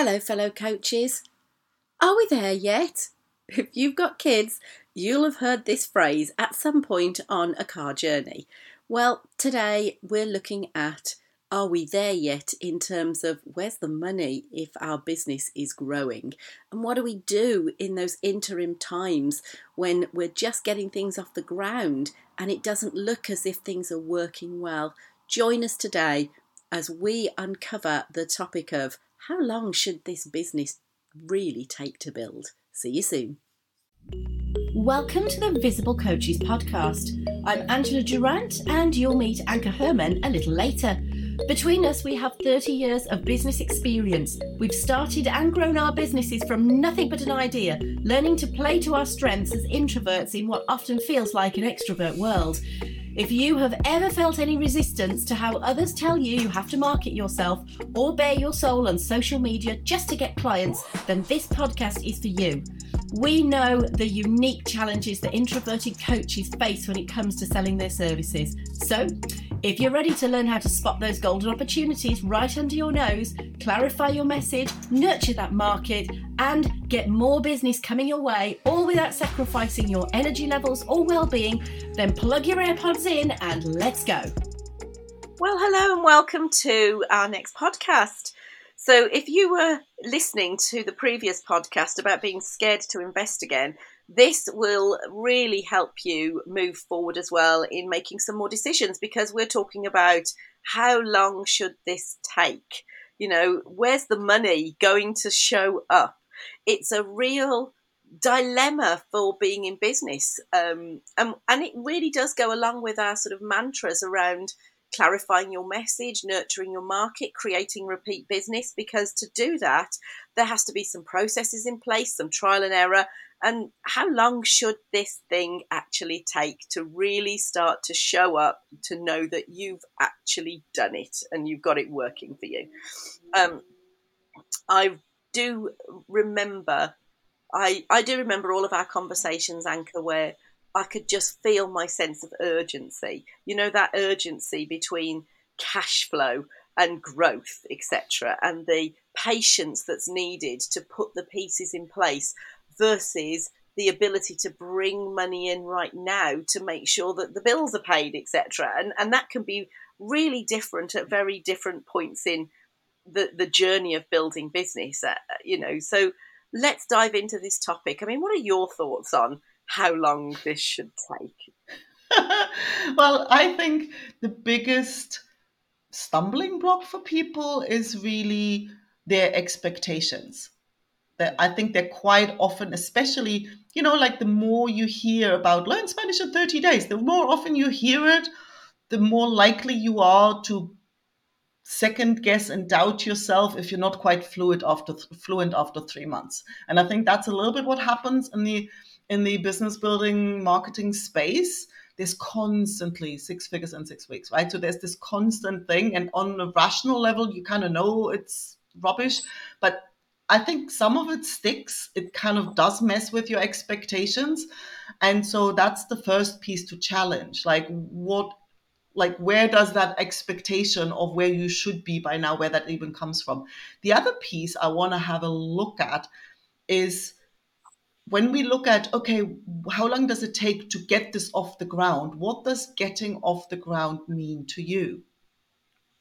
Hello, fellow coaches. Are we there yet? If you've got kids, you'll have heard this phrase at some point on a car journey. Well, today we're looking at are we there yet in terms of where's the money if our business is growing? And what do we do in those interim times when we're just getting things off the ground and it doesn't look as if things are working well? Join us today as we uncover the topic of how long should this business really take to build? See you soon. Welcome to the Visible Coaches podcast. I'm Angela Durant, and you'll meet Anke Herman a little later. Between us, we have 30 years of business experience. We've started and grown our businesses from nothing but an idea, learning to play to our strengths as introverts in what often feels like an extrovert world. If you have ever felt any resistance to how others tell you you have to market yourself or bare your soul on social media just to get clients, then this podcast is for you. We know the unique challenges that introverted coaches face when it comes to selling their services. So, if you're ready to learn how to spot those golden opportunities right under your nose, clarify your message, nurture that market, and get more business coming your way, all without sacrificing your energy levels or well being, then plug your AirPods in and let's go. Well, hello and welcome to our next podcast. So, if you were listening to the previous podcast about being scared to invest again, this will really help you move forward as well in making some more decisions because we're talking about how long should this take? You know, where's the money going to show up? It's a real dilemma for being in business. Um, and, and it really does go along with our sort of mantras around clarifying your message, nurturing your market, creating repeat business. Because to do that, there has to be some processes in place, some trial and error. And how long should this thing actually take to really start to show up to know that you've actually done it and you've got it working for you? Um, I do remember, I, I do remember all of our conversations, Anke, where I could just feel my sense of urgency. You know, that urgency between cash flow and growth, etc., and the patience that's needed to put the pieces in place versus the ability to bring money in right now to make sure that the bills are paid, etc. And and that can be really different at very different points in the the journey of building business. Uh, you know, so let's dive into this topic. I mean, what are your thoughts on how long this should take? well, I think the biggest stumbling block for people is really their expectations. That I think they're quite often, especially, you know, like the more you hear about learn Spanish in 30 days, the more often you hear it, the more likely you are to second guess and doubt yourself if you're not quite fluent after fluent after three months. And I think that's a little bit what happens in the in the business building marketing space there's constantly six figures in six weeks right so there's this constant thing and on a rational level you kind of know it's rubbish but i think some of it sticks. It kind of does mess with your expectations. And so that's the first piece to challenge like what like where does that expectation of where you should be by now where that even comes from? The other piece i want to have a look at is when we look at okay how long does it take to get this off the ground? What does getting off the ground mean to you?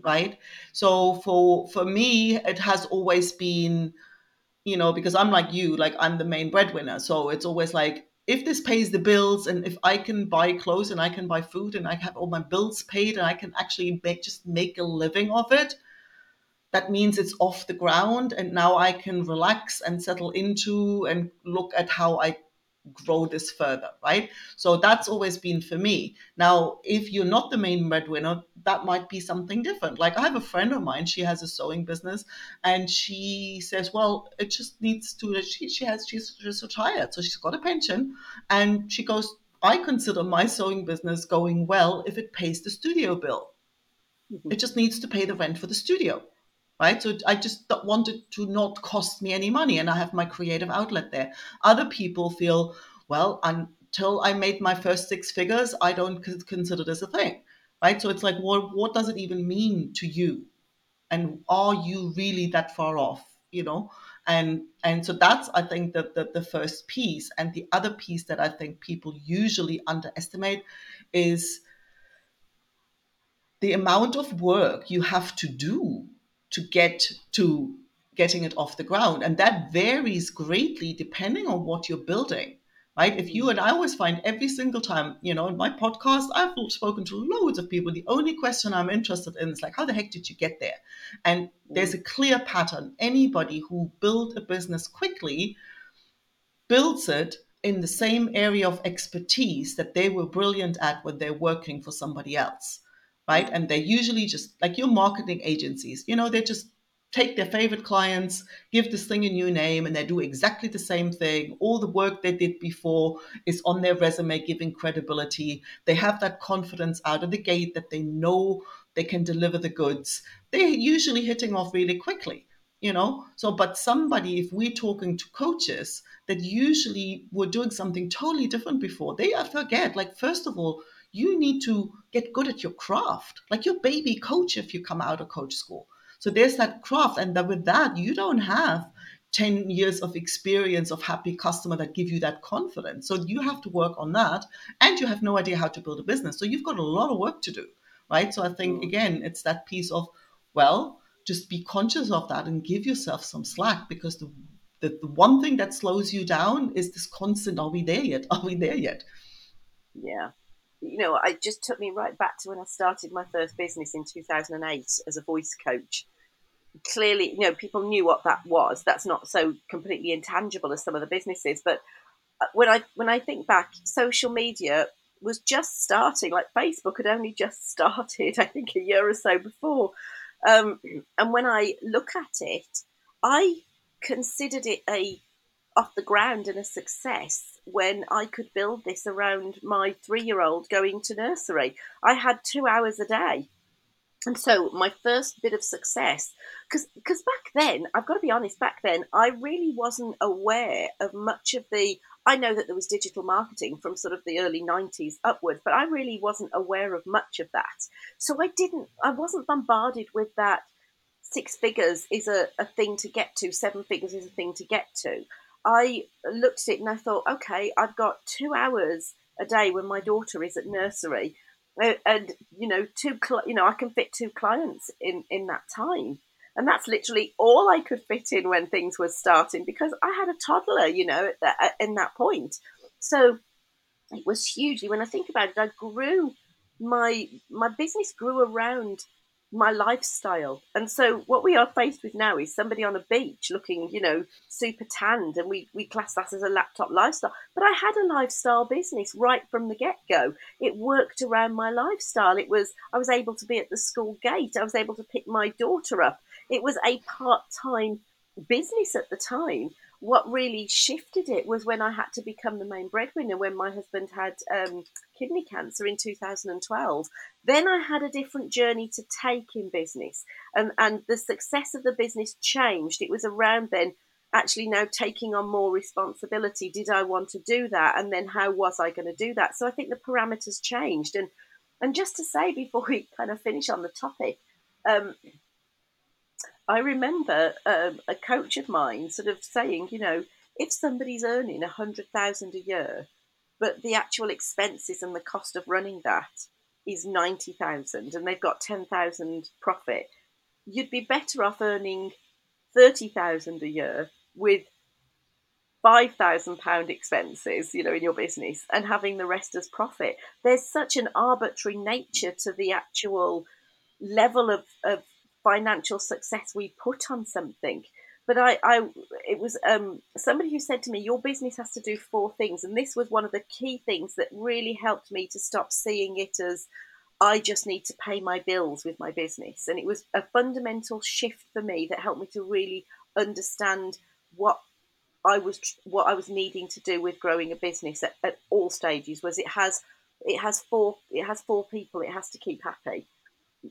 Right? So for for me it has always been you know because i'm like you like i'm the main breadwinner. So it's always like if this pays the bills and if i can buy clothes and i can buy food and i have all my bills paid and i can actually make just make a living of it that means it's off the ground and now I can relax and settle into and look at how I grow this further, right? So that's always been for me. Now, if you're not the main breadwinner, that might be something different. Like I have a friend of mine, she has a sewing business, and she says, well, it just needs to. She she has she's just retired, so she's got a pension, and she goes. I consider my sewing business going well if it pays the studio bill. Mm-hmm. It just needs to pay the rent for the studio right? So I just wanted to not cost me any money, and I have my creative outlet there. Other people feel, well, until I made my first six figures, I don't consider this a thing, right? So it's like, what what does it even mean to you, and are you really that far off? you know and and so that's i think the, the the first piece and the other piece that i think people usually underestimate is the amount of work you have to do to get to getting it off the ground and that varies greatly depending on what you're building right? If you and I always find every single time, you know, in my podcast, I've spoken to loads of people. The only question I'm interested in is like, how the heck did you get there? And there's a clear pattern. Anybody who built a business quickly builds it in the same area of expertise that they were brilliant at when they're working for somebody else. Right. Mm-hmm. And they're usually just like your marketing agencies, you know, they're just take their favorite clients, give this thing a new name, and they do exactly the same thing. All the work they did before is on their resume, giving credibility. They have that confidence out of the gate that they know they can deliver the goods. They're usually hitting off really quickly. You know, so but somebody, if we're talking to coaches that usually were doing something totally different before, they forget, like, first of all, you need to get good at your craft, like your baby coach if you come out of coach school so there's that craft, and that with that, you don't have 10 years of experience of happy customer that give you that confidence. So you have to work on that, and you have no idea how to build a business. So you've got a lot of work to do, right? So I think mm. again, it's that piece of well, just be conscious of that and give yourself some slack because the the, the one thing that slows you down is this constant are we there yet are we there yet yeah you know, it just took me right back to when I started my first business in 2008 as a voice coach clearly, you know, people knew what that was. That's not so completely intangible as some of the businesses. But uh, when I when I think back, social media was just starting. Like Facebook had only just started, I think, a year or so before. Um, and when I look at it, I considered it a off the ground and a success when I could build this around my three year old going to nursery. I had two hours a day. And so my first bit of success because back then i've got to be honest back then i really wasn't aware of much of the i know that there was digital marketing from sort of the early 90s upwards but i really wasn't aware of much of that. So i didn't i wasn't bombarded with that six figures is a, a thing to get to seven figures is a thing to get to i looked at it and i thought okay i've got two hours a day when my daughter is at nursery. And you know two you know i can fit two clients in in that time. And that's literally all i could fit in when things were starting because i had a toddler you know at that, in that point. So it was hugely when i think about it i grew my my business grew around my lifestyle. And so what we are faced with now is somebody on a beach looking, you know, super tanned, and we, we class that as a laptop lifestyle. But I had a lifestyle business right from the get go. It worked around my lifestyle. It was I was able to be at the school gate. I was able to pick my daughter up. It was a part time business at the time what really shifted it was when I had to become the main breadwinner when my husband had um, kidney cancer in 2012. Then I had a different journey to take in business, and and the success of the business changed. It was around then actually now taking on more responsibility. Did I want to do that, and then how was I going to do that? So I think the parameters changed, and and just to say before we kind of finish on the topic. Um, I remember um, a coach of mine sort of saying, you know, if somebody's earning a hundred thousand a year, but the actual expenses and the cost of running that is ninety thousand, and they've got ten thousand profit, you'd be better off earning thirty thousand a year with five thousand pound expenses, you know, in your business, and having the rest as profit. There's such an arbitrary nature to the actual level of, of financial success we put on something. But I, I it was um, somebody who said to me, Your business has to do four things. And this was one of the key things that really helped me to stop seeing it as I just need to pay my bills with my business. And it was a fundamental shift for me that helped me to really understand what I was what I was needing to do with growing a business at, at all stages was it has it has four it has four people it has to keep happy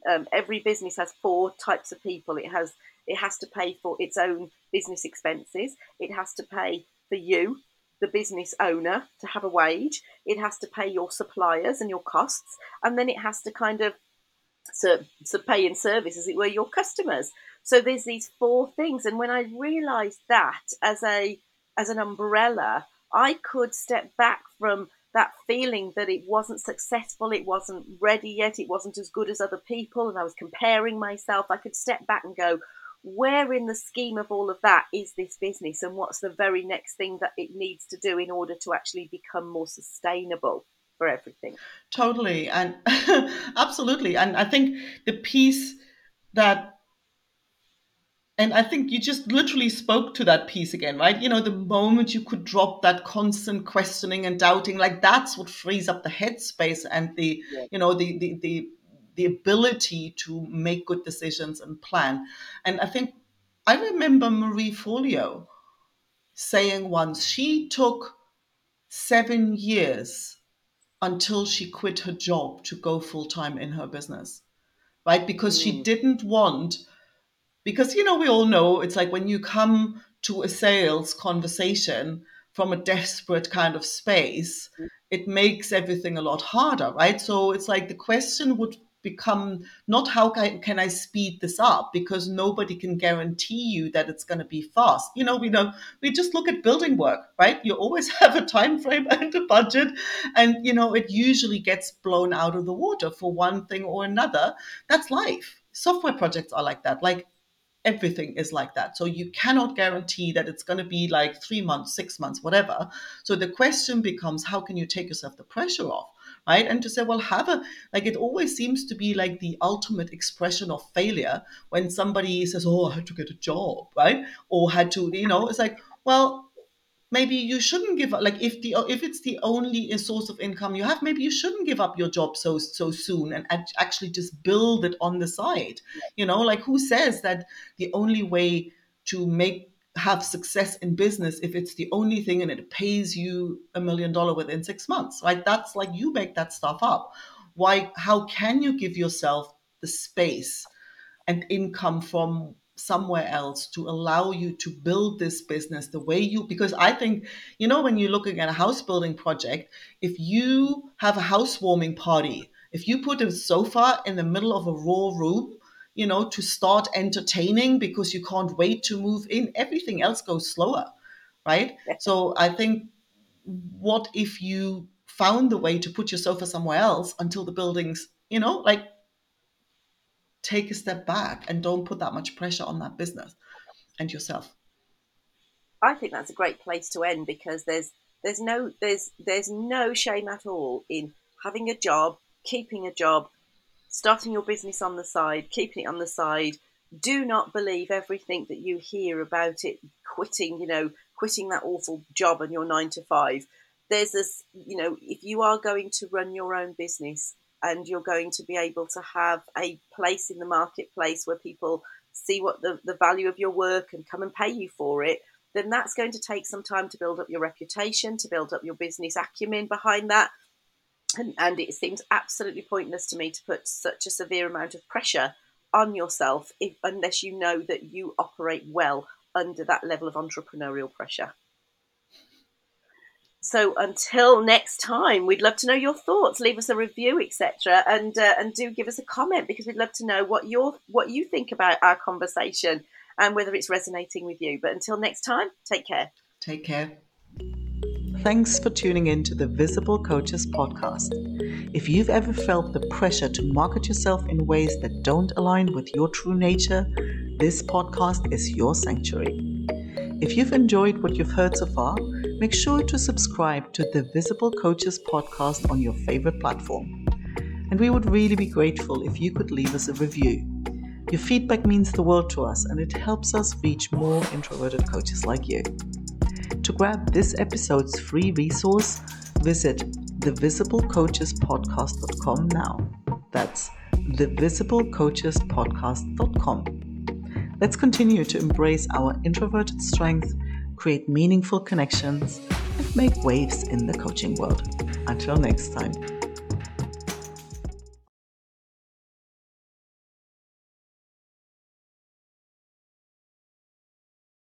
um, every business has four types of people. It has it has to pay for its own business expenses. It has to pay for you, the business owner, to have a wage. It has to pay your suppliers and your costs, and then it has to kind of so, so pay in service, as it were, your customers. So there's these four things, and when I realised that as a as an umbrella, I could step back from that feeling that it wasn't successful, it wasn't ready yet, it wasn't as good as other people, and I was comparing myself. I could step back and go, where in the scheme of all of that is this business, and what's the very next thing that it needs to do in order to actually become more sustainable for everything? Totally, and absolutely. And I think the piece that and I think you just literally spoke to that piece again, right? You know, the moment you could drop that constant questioning and doubting, like that's what frees up the headspace and the, yeah. you know, the, the the the ability to make good decisions and plan. And I think I remember Marie Forleo saying once she took seven years until she quit her job to go full time in her business, right? Because mm. she didn't want because you know we all know it's like when you come to a sales conversation from a desperate kind of space mm. it makes everything a lot harder right so it's like the question would become not how can, can I speed this up because nobody can guarantee you that it's going to be fast. You know, we know we just look at building work, right? You always have a time frame and a budget, and you know it usually gets blown out of the water for one thing or another. That's life. Software projects are like that. Like everything is like that. So you cannot guarantee that it's going to be like three months, six months, whatever. So the question becomes, how can you take yourself the pressure off? Right. And to say, well, have a, like, it always seems to be like the ultimate expression of failure when somebody says, oh, I had to get a job, right? Or had to, you know, it's like, well, maybe you shouldn't give up like if the if it's the only uh, source of income you have maybe you shouldn't give up your job so so soon and actually just build it on the side. You know like who says that the only way to make have success in business if it's the only thing and it pays you a million dollar within six months right? That's like you make that stuff up. Why how can you give yourself the space and income from somewhere else to allow you to build this business the way you because i think you know when you're looking at a house building project if you have a housewarming party if you put a sofa in the middle of a raw room you know to start entertaining because you can't wait to move in everything else goes slower right? So i think what if you found the way to put your sofa somewhere else until the buildings you know like take a step back and don't put that much pressure on that business and yourself. I think that's a great place to end because there's there's no there's there's no shame at all in having a job, keeping a job, starting your business on the side, keeping it on the side. Do not believe everything that you hear about it quitting, you know, quitting that awful job and your 9 to 5. There's this, you know, if you are going to run your own business, and you're going to be able to have a place in the marketplace where people see what the, the value of your work and come and pay you for it, then that's going to take some time to build up your reputation, to build up your business acumen behind that. And, and it seems absolutely pointless to me to put such a severe amount of pressure on yourself if, unless you know that you operate well under that level of entrepreneurial pressure. So until next time, we'd love to know your thoughts. Leave us a review, etc., and uh, and do give us a comment because we'd love to know what your what you think about our conversation and whether it's resonating with you. But until next time, take care. Take care. Thanks for tuning in to the Visible Coaches podcast. If you've ever felt the pressure to market yourself in ways that don't align with your true nature, this podcast is your sanctuary. If you've enjoyed what you've heard so far, make sure to subscribe to the Visible Coaches podcast on your favorite platform. And we would really be grateful if you could leave us a review. Your feedback means the world to us and it helps us reach more introverted coaches like you. To grab this episode's free resource, visit thevisiblecoachespodcast.com now. That's thevisiblecoachespodcast.com. Let's continue to embrace our introverted strength create meaningful connections, and make waves in the coaching world. Until next time.